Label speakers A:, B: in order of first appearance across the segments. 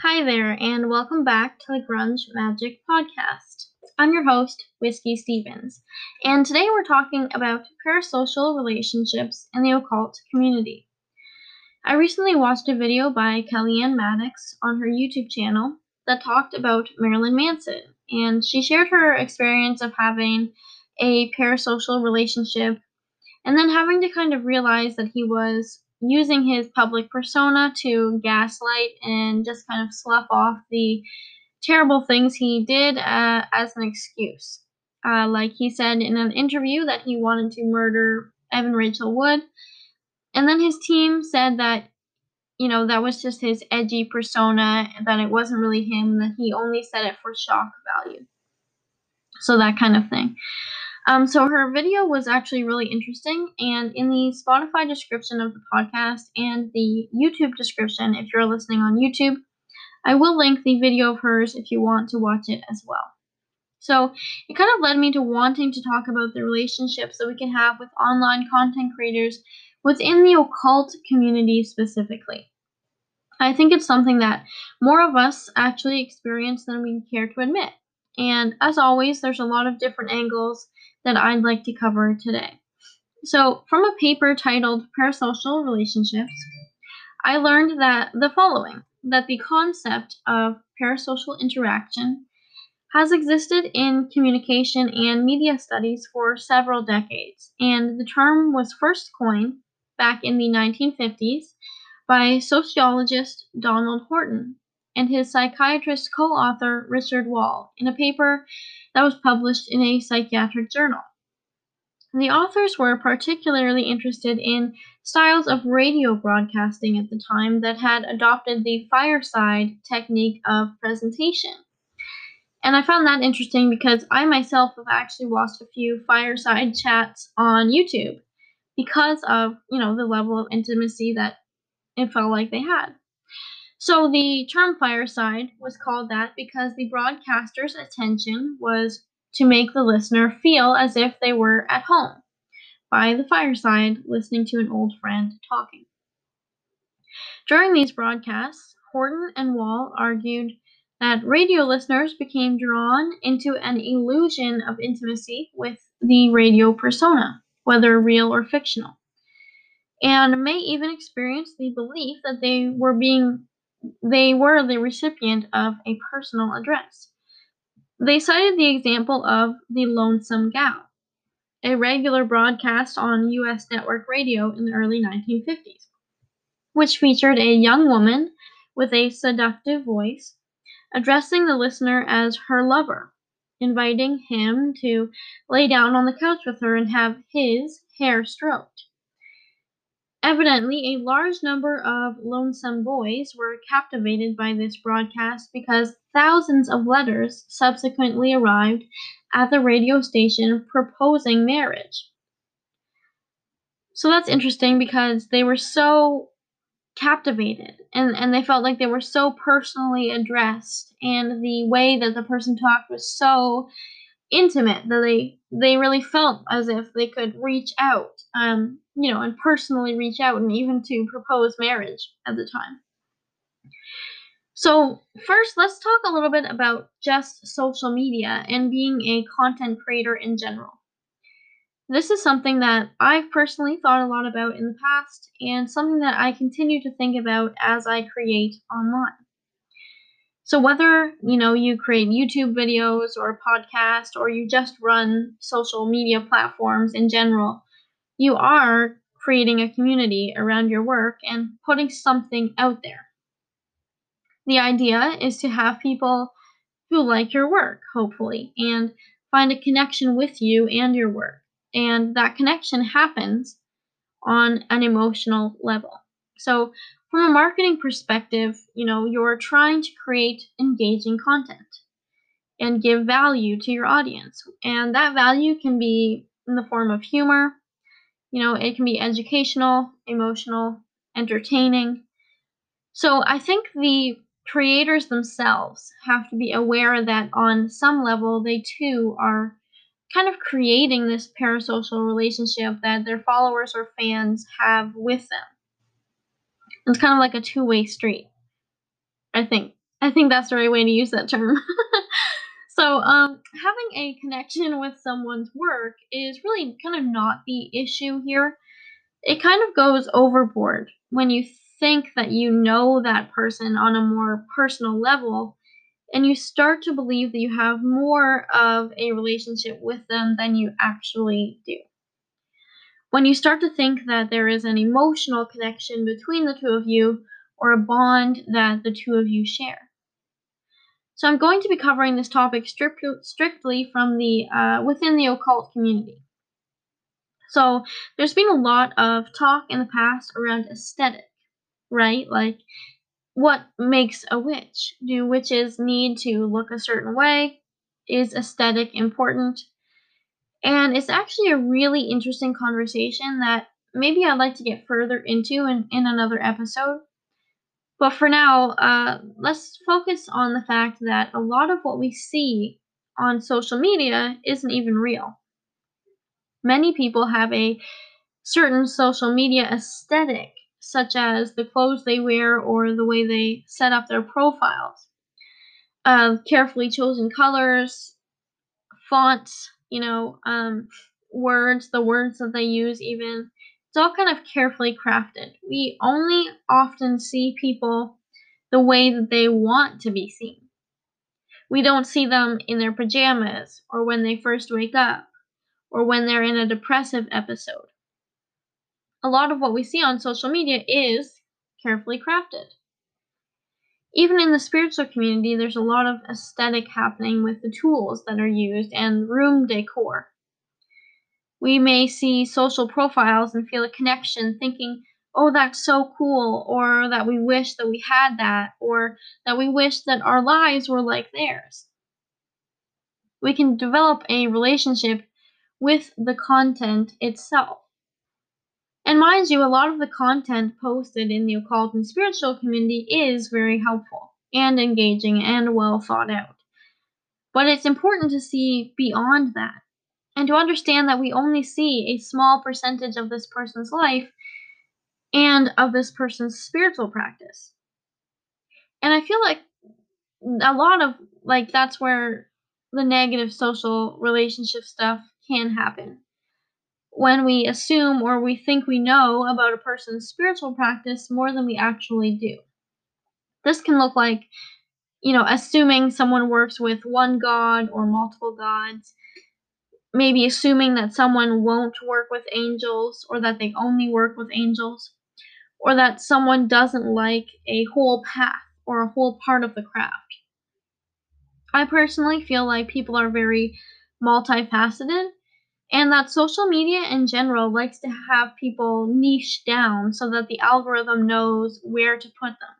A: Hi there, and welcome back to the Grunge Magic Podcast. I'm your host, Whiskey Stevens, and today we're talking about parasocial relationships in the occult community. I recently watched a video by Kelly-Ann Maddox on her YouTube channel that talked about Marilyn Manson, and she shared her experience of having a parasocial relationship and then having to kind of realize that he was using his public persona to gaslight and just kind of slough off the terrible things he did uh, as an excuse. Uh, like he said in an interview that he wanted to murder Evan Rachel Wood, and then his team said that you know that was just his edgy persona, that it wasn't really him, that he only said it for shock value. So that kind of thing. Um, so her video was actually really interesting, and in the Spotify description of the podcast and the YouTube description, if you're listening on YouTube, I will link the video of hers if you want to watch it as well. So it kind of led me to wanting to talk about the relationships that we can have with online content creators within the occult community specifically. I think it's something that more of us actually experience than we care to admit. And as always, there's a lot of different angles that I'd like to cover today. So, from a paper titled Parasocial Relationships, I learned that the following that the concept of parasocial interaction has existed in communication and media studies for several decades, and the term was first coined back in the 1950s by sociologist Donald Horton and his psychiatrist co author Richard Wohl in a paper that was published in a psychiatric journal. The authors were particularly interested in styles of radio broadcasting at the time that had adopted the fireside technique of presentation. And I found that interesting because I myself have actually watched a few fireside chats on YouTube because of, you know, the level of intimacy that it felt like they had. So the term fireside was called that because the broadcaster's attention was to make the listener feel as if they were at home by the fireside listening to an old friend talking. During these broadcasts, Horton and Wohl argued that radio listeners became drawn into an illusion of intimacy with the radio persona, whether real or fictional, and may even experience the belief that they were being they were the recipient of a personal address. They cited the example of the Lonesome Gal, a regular broadcast on U.S. network radio in the early 1950s, which featured a young woman with a seductive voice addressing the listener as her lover, inviting him to lay down on the couch with her and have his hair stroked. Evidently, a large number of lonesome boys were captivated by this broadcast because thousands of letters subsequently arrived at the radio station proposing marriage. So that's interesting because they were so captivated and, and they felt like they were so personally addressed and the way that the person talked was so intimate that they they really felt as if they could reach out um you know and personally reach out and even to propose marriage at the time so first let's talk a little bit about just social media and being a content creator in general this is something that I've personally thought a lot about in the past and something that I continue to think about as I create online. So whether, you know, you create YouTube videos or a podcast or you just run social media platforms in general, you are creating a community around your work and putting something out there. The idea is to have people who like your work, hopefully, and find a connection with you and your work. And that connection happens on an emotional level. So from a marketing perspective, you know, you're trying to create engaging content and give value to your audience. And that value can be in the form of humor, you know, it can be educational, emotional, entertaining. So I think the creators themselves have to be aware that on some level they too are kind of creating this parasocial relationship that their followers or fans have with them. It's kind of like a two way street, I think. I think that's the right way to use that term. so, um, having a connection with someone's work is really kind of not the issue here. It kind of goes overboard when you think that you know that person on a more personal level and you start to believe that you have more of a relationship with them than you actually do. When you start to think that there is an emotional connection between the two of you or a bond that the two of you share. So I'm going to be covering this topic strict, strictly from the uh, within the occult community. So there's been a lot of talk in the past around aesthetic, right? Like what makes a witch? Do witches need to look a certain way? Is aesthetic important? And it's actually a really interesting conversation that maybe I'd like to get further into in, in another episode. But for now, uh, let's focus on the fact that a lot of what we see on social media isn't even real. Many people have a certain social media aesthetic, such as the clothes they wear or the way they set up their profiles. Uh, carefully chosen colors, fonts, you know, um, words, the words that they use, even it's all kind of carefully crafted. We only often see people the way that they want to be seen. We don't see them in their pajamas or when they first wake up or when they're in a depressive episode. A lot of what we see on social media is carefully crafted. Even in the spiritual community, there's a lot of aesthetic happening with the tools that are used and room decor. We may see social profiles and feel a connection, thinking, oh, that's so cool, or that we wish that we had that, or that we wish that our lives were like theirs. We can develop a relationship with the content itself. And mind you, a lot of the content posted in the occult and spiritual community is very helpful and engaging and well thought out. But it's important to see beyond that and to understand that we only see a small percentage of this person's life and of this person's spiritual practice. And I feel like a lot of like that's where the negative social relationship stuff can happen. When we assume or we think we know about a person's spiritual practice more than we actually do. This can look like, you know, assuming someone works with one god or multiple gods maybe assuming that someone won't work with angels or that they only work with angels or that someone doesn't like a whole path or a whole part of the craft. I personally feel like people are very multifaceted and that social media in general likes to have people niche down so that the algorithm knows where to put them.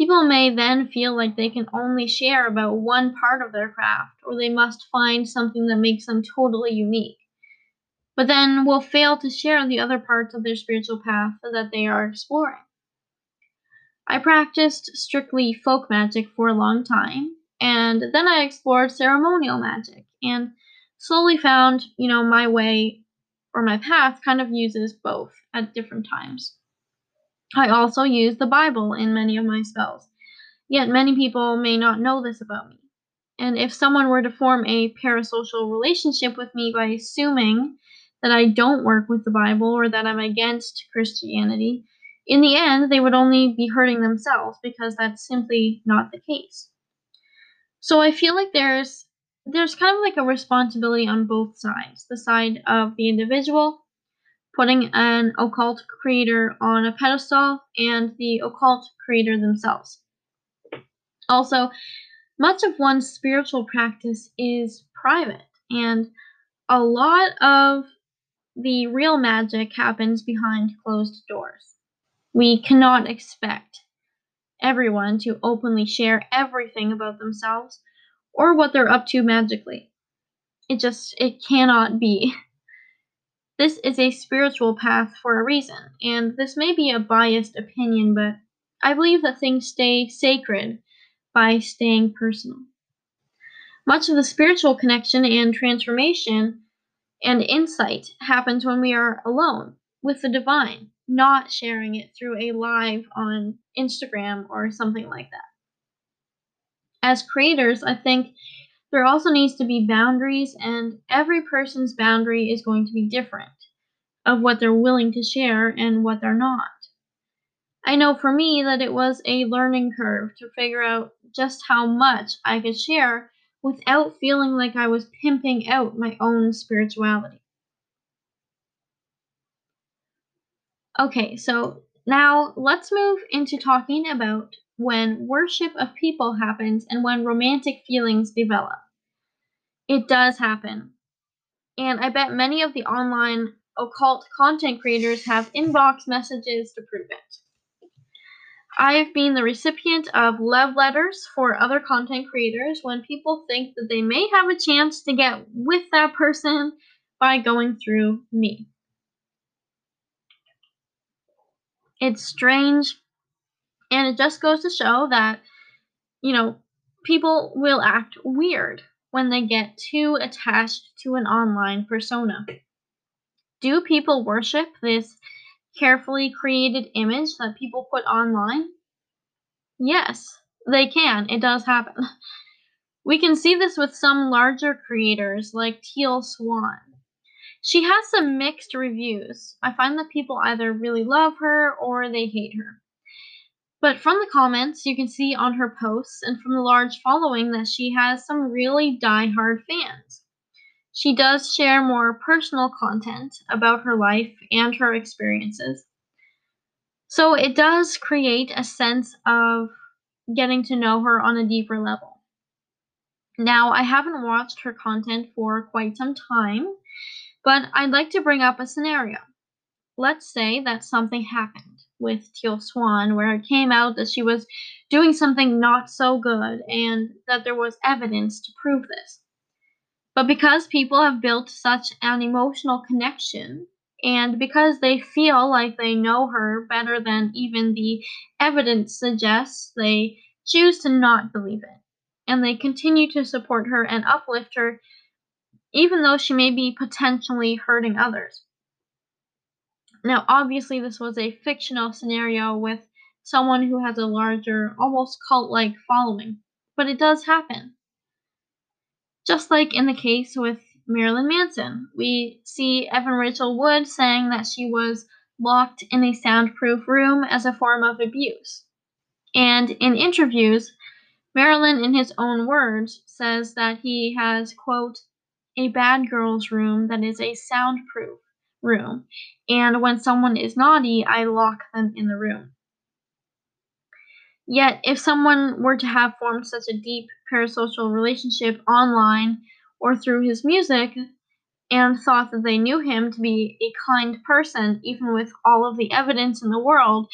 A: People may then feel like they can only share about one part of their craft, or they must find something that makes them totally unique, but then will fail to share the other parts of their spiritual path that they are exploring. I practiced strictly folk magic for a long time, and then I explored ceremonial magic and slowly found, you know, my way or my path kind of uses both at different times. I also use the Bible in many of my spells, yet many people may not know this about me. And if someone were to form a parasocial relationship with me by assuming that I don't work with the Bible or that I'm against Christianity, in the end, they would only be hurting themselves because that's simply not the case. So I feel like there's there's kind of like a responsibility on both sides the side of the individual putting an occult creator on a pedestal and the occult creator themselves. Also, much of one's spiritual practice is private, and a lot of the real magic happens behind closed doors. We cannot expect everyone to openly share everything about themselves or what they're up to magically. It just it cannot be. This is a spiritual path for a reason, and this may be a biased opinion, but I believe that things stay sacred by staying personal. Much of the spiritual connection and transformation and insight happens when we are alone with the divine, not sharing it through a live on Instagram or something like that. as creators, I think there also needs to be boundaries, and every person's boundary is going to be different of what they're willing to share and what they're not. I know for me that it was a learning curve to figure out just how much I could share without feeling like I was pimping out my own spirituality. Okay, so now let's move into talking about when worship of people happens and when romantic feelings develop. It does happen. And I bet many of the online occult content creators have inbox messages to prove it. I have been the recipient of love letters for other content creators when people think that they may have a chance to get with that person by going through me. It's strange, and it just goes to show that, you know, people will act weird when they get too attached to an online persona. Do people worship this carefully created image that people put online? Yes, they can. It does happen. We can see this with some larger creators like Teal Swan. She has some mixed reviews. I find that people either really love her or they hate her. But from the comments, you can see on her posts and from the large following that she has some really die-hard fans. She does share more personal content about her life and her experiences. So it does create a sense of getting to know her on a deeper level. Now, I haven't watched her content for quite some time, but I'd like to bring up a scenario. Let's say that something happened with Teal Swan where it came out that she was doing something not so good and that there was evidence to prove this. But because people have built such an emotional connection, and because they feel like they know her better than even the evidence suggests, they choose to not believe it. And they continue to support her and uplift her, even though she may be potentially hurting others. Now, obviously, this was a fictional scenario with someone who has a larger, almost cult like following, but it does happen. Just like in the case with Marilyn Manson, we see Evan Rachel Wood saying that she was locked in a soundproof room as a form of abuse. And in interviews, Marilyn, in his own words, says that he has, quote, a bad girl's room that is a soundproof room, and when someone is naughty, I lock them in the room. Yet, if someone were to have formed such a deep parasocial relationship online or through his music and thought that they knew him to be a kind person, even with all of the evidence in the world,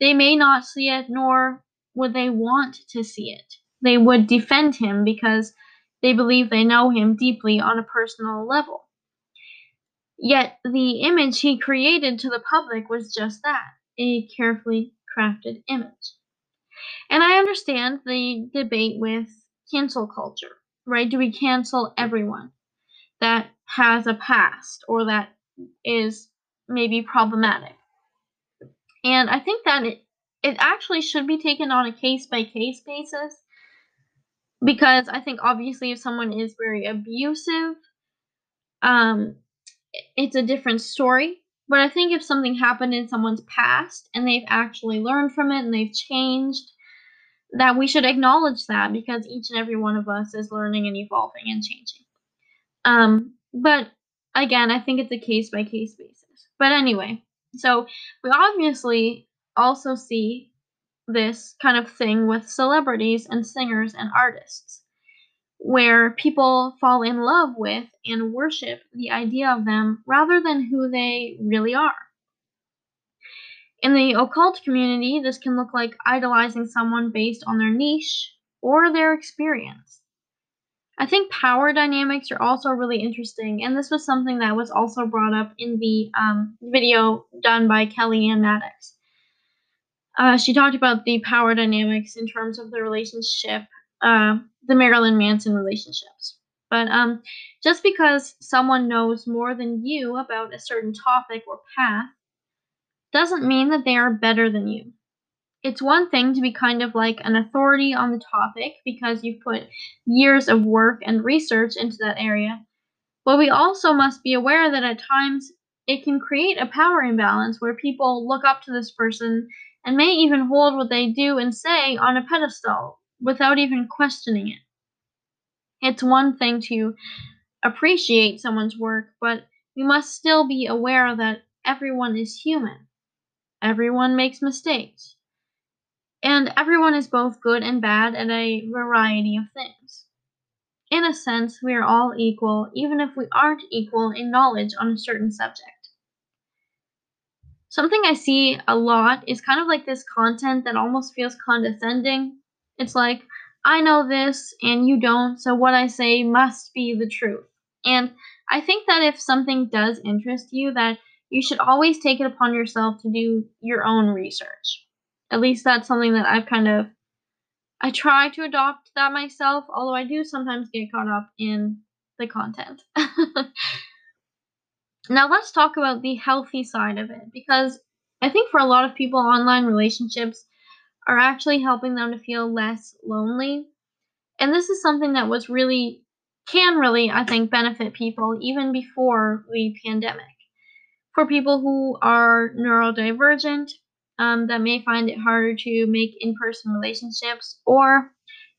A: they may not see it, nor would they want to see it. They would defend him because they believe they know him deeply on a personal level. Yet the image he created to the public was just that a carefully crafted image. And I understand the debate with cancel culture, right? Do we cancel everyone that has a past or that is maybe problematic? And I think that it, it actually should be taken on a case by case basis because I think obviously if someone is very abusive, um, it's a different story. But I think if something happened in someone's past and they've actually learned from it and they've changed, that we should acknowledge that because each and every one of us is learning and evolving and changing. Um, but again, I think it's a case by case basis. But anyway, so we obviously also see this kind of thing with celebrities and singers and artists, where people fall in love with and worship the idea of them rather than who they really are. In the occult community, this can look like idolizing someone based on their niche or their experience. I think power dynamics are also really interesting, and this was something that was also brought up in the um, video done by Kelly Kelly-Ann Maddox. Uh, she talked about the power dynamics in terms of the relationship, uh, the Marilyn Manson relationships. But um, just because someone knows more than you about a certain topic or path doesn't mean that they are better than you. it's one thing to be kind of like an authority on the topic because you've put years of work and research into that area, but we also must be aware that at times it can create a power imbalance where people look up to this person and may even hold what they do and say on a pedestal without even questioning it. It's one thing to appreciate someone's work, but we must still be aware that everyone is human. Everyone makes mistakes. And everyone is both good and bad at a variety of things. In a sense, we are all equal, even if we aren't equal in knowledge on a certain subject. Something I see a lot is kind of like this content that almost feels condescending. It's like, I know this and you don't, so what I say must be the truth. And I think that if something does interest you, that you should always take it upon yourself to do your own research. At least that's something that I've kind of I try to adopt that myself, although I do sometimes get caught up in the content. now let's talk about the healthy side of it because I think for a lot of people online relationships are actually helping them to feel less lonely. And this is something that was really can really I think benefit people even before the pandemic for people who are neurodivergent um, that may find it harder to make in-person relationships or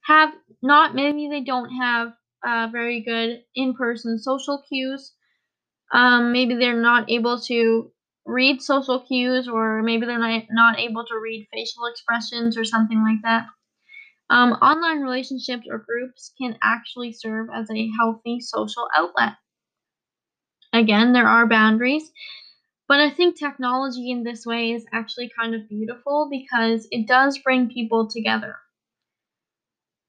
A: have not maybe they don't have uh, very good in-person social cues um, maybe they're not able to read social cues or maybe they're not, not able to read facial expressions or something like that um, online relationships or groups can actually serve as a healthy social outlet again there are boundaries but I think technology in this way is actually kind of beautiful because it does bring people together.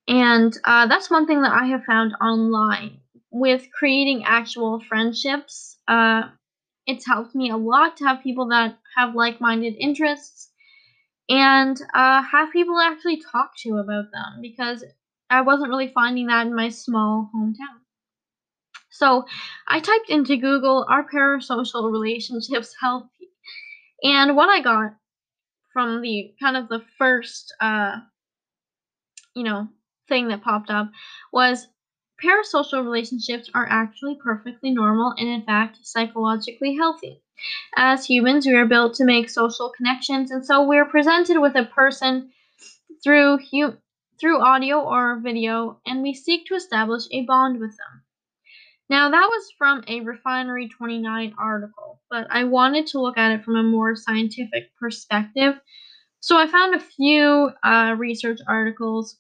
A: And uh, that's one thing that I have found online with creating actual friendships. Uh, it's helped me a lot to have people that have like minded interests and uh, have people actually talk to about them because I wasn't really finding that in my small hometown. So I typed into Google, are parasocial relationships healthy? And what I got from the kind of the first, uh, you know, thing that popped up was parasocial relationships are actually perfectly normal and, in fact, psychologically healthy. As humans, we are built to make social connections, and so we're presented with a person through through audio or video, and we seek to establish a bond with them. Now, that was from a Refinery 29 article, but I wanted to look at it from a more scientific perspective. So I found a few uh, research articles,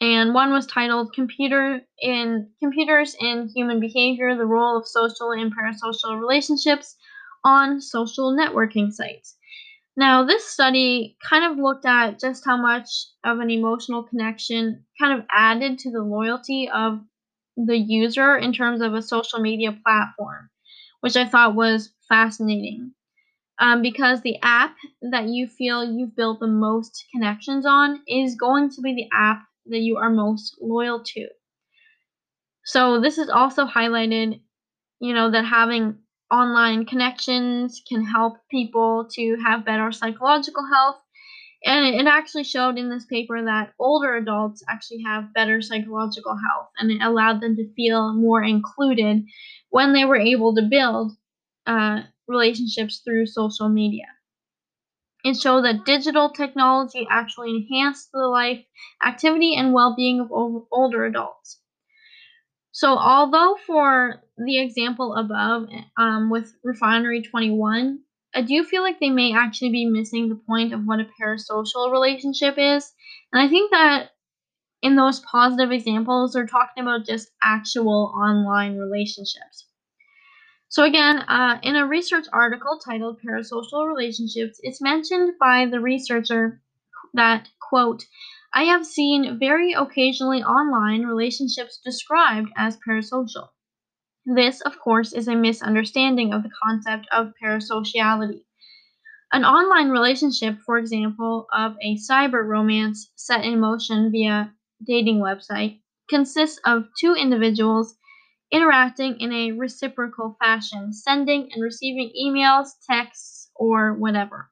A: and one was titled "Computer in Computers in Human Behavior: The Role of Social and Parasocial Relationships on Social Networking Sites." Now, this study kind of looked at just how much of an emotional connection kind of added to the loyalty of the user in terms of a social media platform, which I thought was fascinating. Um, because the app that you feel you've built the most connections on is going to be the app that you are most loyal to. So this is also highlighted, you know, that having online connections can help people to have better psychological health and it actually showed in this paper that older adults actually have better psychological health, and it allowed them to feel more included when they were able to build uh, relationships through social media. It showed that digital technology actually enhanced the life, activity, and well being of older adults. So, although for the example above um, with Refinery 21, I do feel like they may actually be missing the point of what a parasocial relationship is. And I think that in those positive examples, they're talking about just actual online relationships. So, again, uh, in a research article titled Parasocial Relationships, it's mentioned by the researcher that, quote, I have seen very occasionally online relationships described as parasocial. This, of course, is a misunderstanding of the concept of parasociality. An online relationship, for example, of a cyber romance set in motion via dating website, consists of two individuals interacting in a reciprocal fashion, sending and receiving emails, texts, or whatever.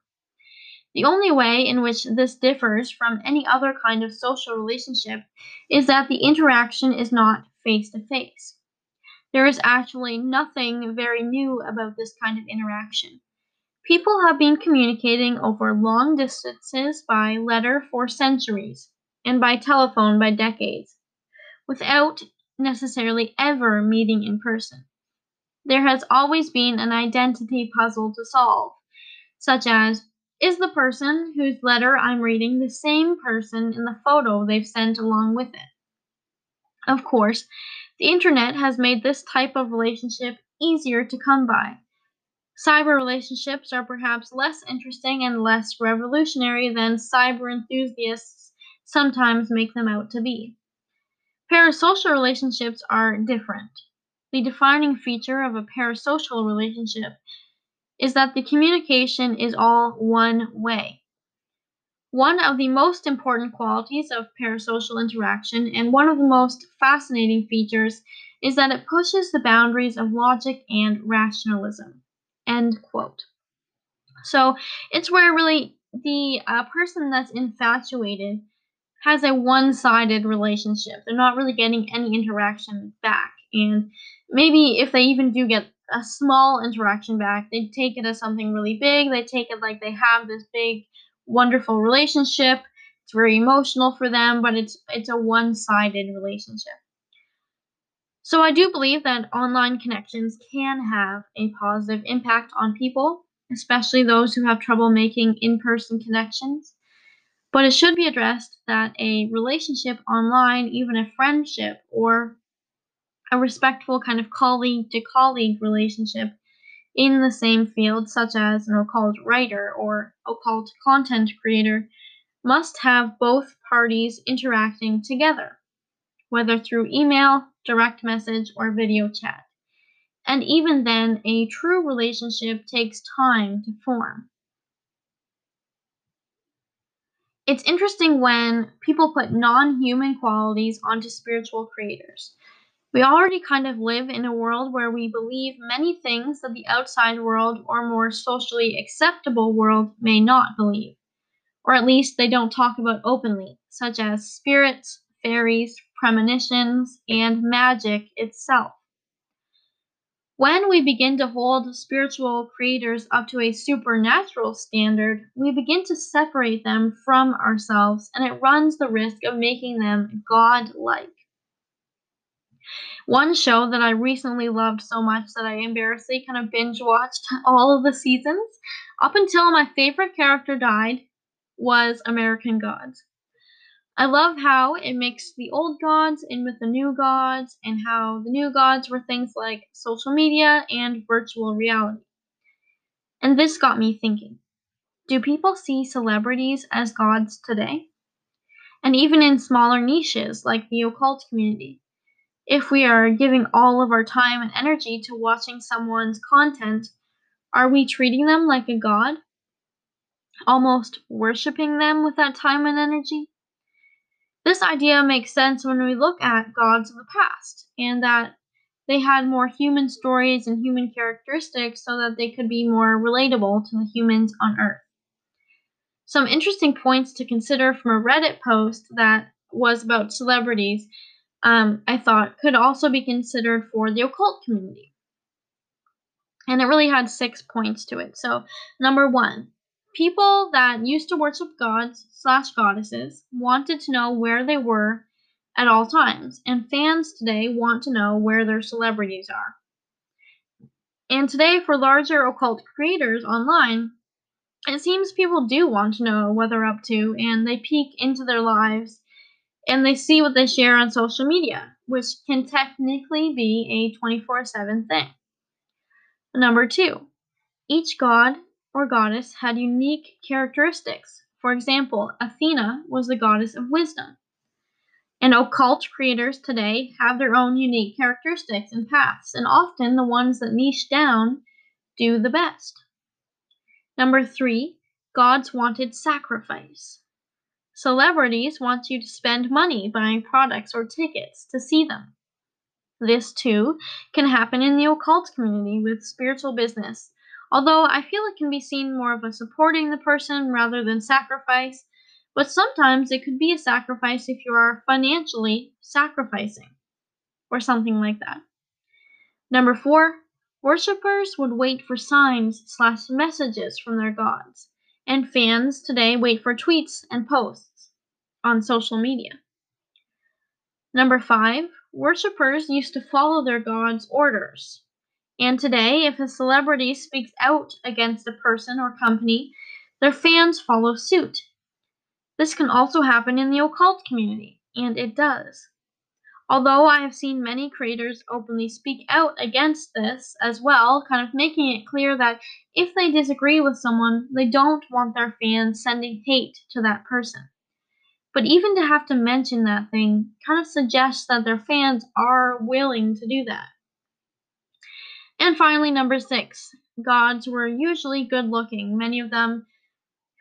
A: The only way in which this differs from any other kind of social relationship is that the interaction is not face to face. There is actually nothing very new about this kind of interaction. People have been communicating over long distances by letter for centuries and by telephone by decades, without necessarily ever meeting in person. There has always been an identity puzzle to solve, such as is the person whose letter I'm reading the same person in the photo they've sent along with it? Of course, the internet has made this type of relationship easier to come by. Cyber relationships are perhaps less interesting and less revolutionary than cyber enthusiasts sometimes make them out to be. Parasocial relationships are different. The defining feature of a parasocial relationship is that the communication is all one way. One of the most important qualities of parasocial interaction and one of the most fascinating features is that it pushes the boundaries of logic and rationalism. End quote. So it's where really the uh, person that's infatuated has a one sided relationship. They're not really getting any interaction back. And maybe if they even do get a small interaction back. They take it as something really big. They take it like they have this big, wonderful relationship. It's very emotional for them, but it's it's a one-sided relationship. So I do believe that online connections can have a positive impact on people, especially those who have trouble making in-person connections. But it should be addressed that a relationship online, even a friendship or a respectful kind of colleague to colleague relationship in the same field, such as an occult writer or occult content creator, must have both parties interacting together, whether through email, direct message, or video chat. And even then, a true relationship takes time to form. It's interesting when people put non human qualities onto spiritual creators. We already kind of live in a world where we believe many things that the outside world or more socially acceptable world may not believe, or at least they don't talk about openly, such as spirits, fairies, premonitions, and magic itself. When we begin to hold spiritual creators up to a supernatural standard, we begin to separate them from ourselves, and it runs the risk of making them God-like. One show that I recently loved so much that I embarrassingly kind of binge watched all of the seasons up until my favorite character died was American Gods. I love how it mixed the old gods in with the new gods and how the new gods were things like social media and virtual reality. And this got me thinking do people see celebrities as gods today? And even in smaller niches like the occult community if we are giving all of our time and energy to watching someone's content, are we treating them like a god? Almost worshipping them with that time and energy? This idea makes sense when we look at gods of the past, and that they had more human stories and human characteristics so that they could be more relatable to the humans on Earth. Some interesting points to consider from a Reddit post that was about celebrities um, I thought could also be considered for the occult community. And it really had six points to it. So, number one, people that used to worship gods slash goddesses wanted to know where they were at all times, and fans today want to know where their celebrities are. And today, for larger occult creators online, it seems people do want to know what they're up to, and they peek into their lives and they see what they share on social media, which can technically be a 24 7 thing. Number two, each god or goddess had unique characteristics. For example, Athena was the goddess of wisdom. And occult creators today have their own unique characteristics and paths, and often the ones that niche down do the best. Number three, gods wanted sacrifice. Celebrities want you to spend money buying products or tickets to see them. This too can happen in the occult community with spiritual business. Although I feel it can be seen more of a supporting the person rather than sacrifice, but sometimes it could be a sacrifice if you are financially sacrificing or something like that. Number four, worshippers would wait for signs slash messages from their gods, and fans today wait for tweets and posts on social media. Number five, worshippers used to follow their god's orders. And today, if a celebrity speaks out against a person or company, their fans follow suit. This can also happen in the occult community, and it does. Although I have seen many creators openly speak out against this as well, kind of making it clear that if they disagree with someone, they don't want their fans sending hate to that person. But even to have to mention that thing kind of suggests that their fans are willing to do that. And finally, number six, gods were usually good looking. Many of them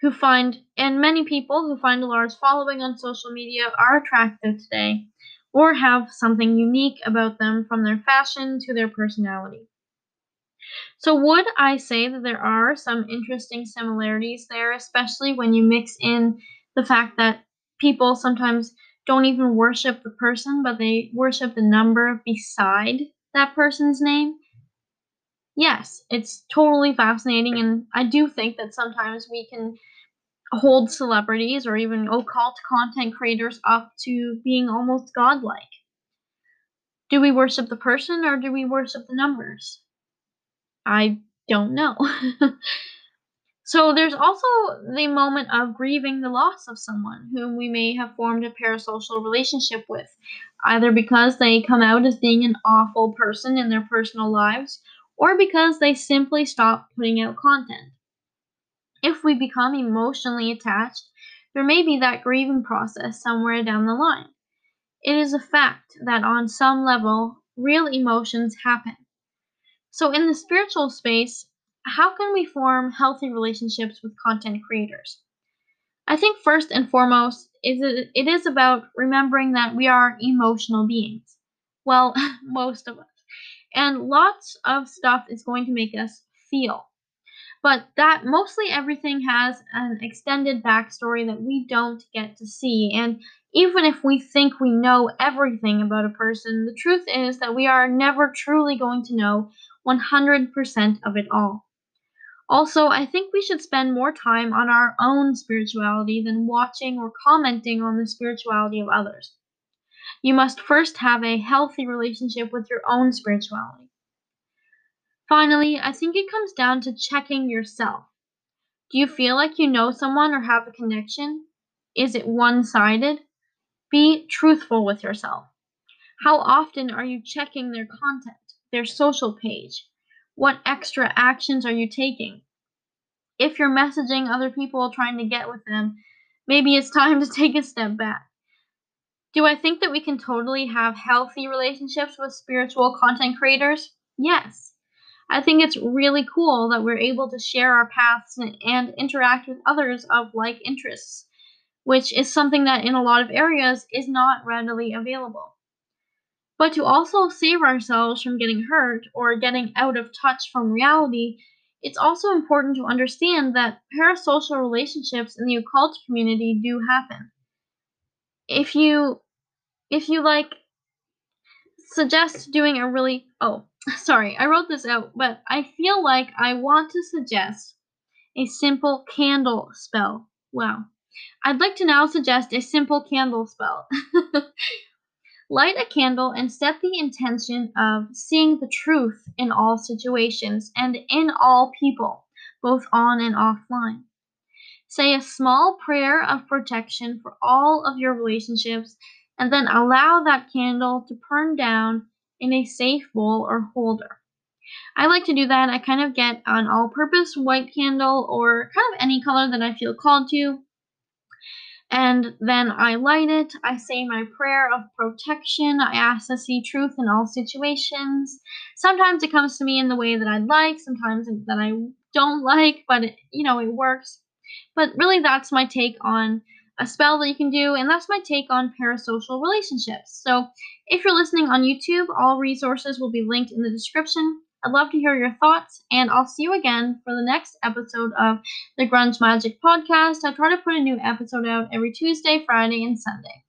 A: who find, and many people who find a large following on social media are attractive today or have something unique about them from their fashion to their personality. So, would I say that there are some interesting similarities there, especially when you mix in the fact that people sometimes don't even worship the person, but they worship the number beside that person's name? Yes, it's totally fascinating, and I do think that sometimes we can hold celebrities or even occult content creators up to being almost godlike. Do we worship the person or do we worship the numbers? I don't know. so there's also the moment of grieving the loss of someone whom we may have formed a parasocial relationship with, either because they come out as being an awful person in their personal lives or because they simply stop putting out content. If we become emotionally attached, there may be that grieving process somewhere down the line. It is a fact that on some level, real emotions happen. So, in the spiritual space, how can we form healthy relationships with content creators? I think first and foremost is it, it is about remembering that we are emotional beings. Well, most of us. And lots of stuff is going to make us feel. But that mostly everything has an extended backstory that we don't get to see. And even if we think we know everything about a person, the truth is that we are never truly going to know 100% of it all. Also, I think we should spend more time on our own spirituality than watching or commenting on the spirituality of others. You must first have a healthy relationship with your own spirituality. Finally, I think it comes down to checking yourself. Do you feel like you know someone or have a connection? Is it one sided? Be truthful with yourself. How often are you checking their content, their social page? What extra actions are you taking? If you're messaging other people trying to get with them, maybe it's time to take a step back. Do I think that we can totally have healthy relationships with spiritual content creators? Yes. I think it's really cool that we're able to share our paths and, and, interact with others of like interests, which is something that in a lot of areas is not readily available. But to also save ourselves from getting hurt or getting out of touch from reality, it's also important to understand that parasocial relationships in the occult community do happen. If you if you like suggest doing a really oh sorry i wrote this out but i feel like i want to suggest a simple candle spell. Wow. I'd like to now suggest a simple candle spell. Light a candle and set the intention of seeing the truth in all situations and in all people both on and offline. Say a small prayer of protection for all of your relationships and then allow that candle to burn down in a safe bowl or holder. I like to do that. I kind of get an all purpose white candle or kind of any color that I feel called to. And then I light it. I say my prayer of protection. I ask to see truth in all situations. Sometimes it comes to me in the way that I'd like, sometimes that I don't like, but it, you know, it works. But really, that's my take on a spell that you can do, and that's my take on parasocial relationships. So, if you're listening on YouTube, all resources will be linked in the description. I'd love to hear your thoughts, and I'll see you again for the next episode of the Grunge Magic Podcast. I try to put a new episode out every Tuesday, Friday, and Sunday.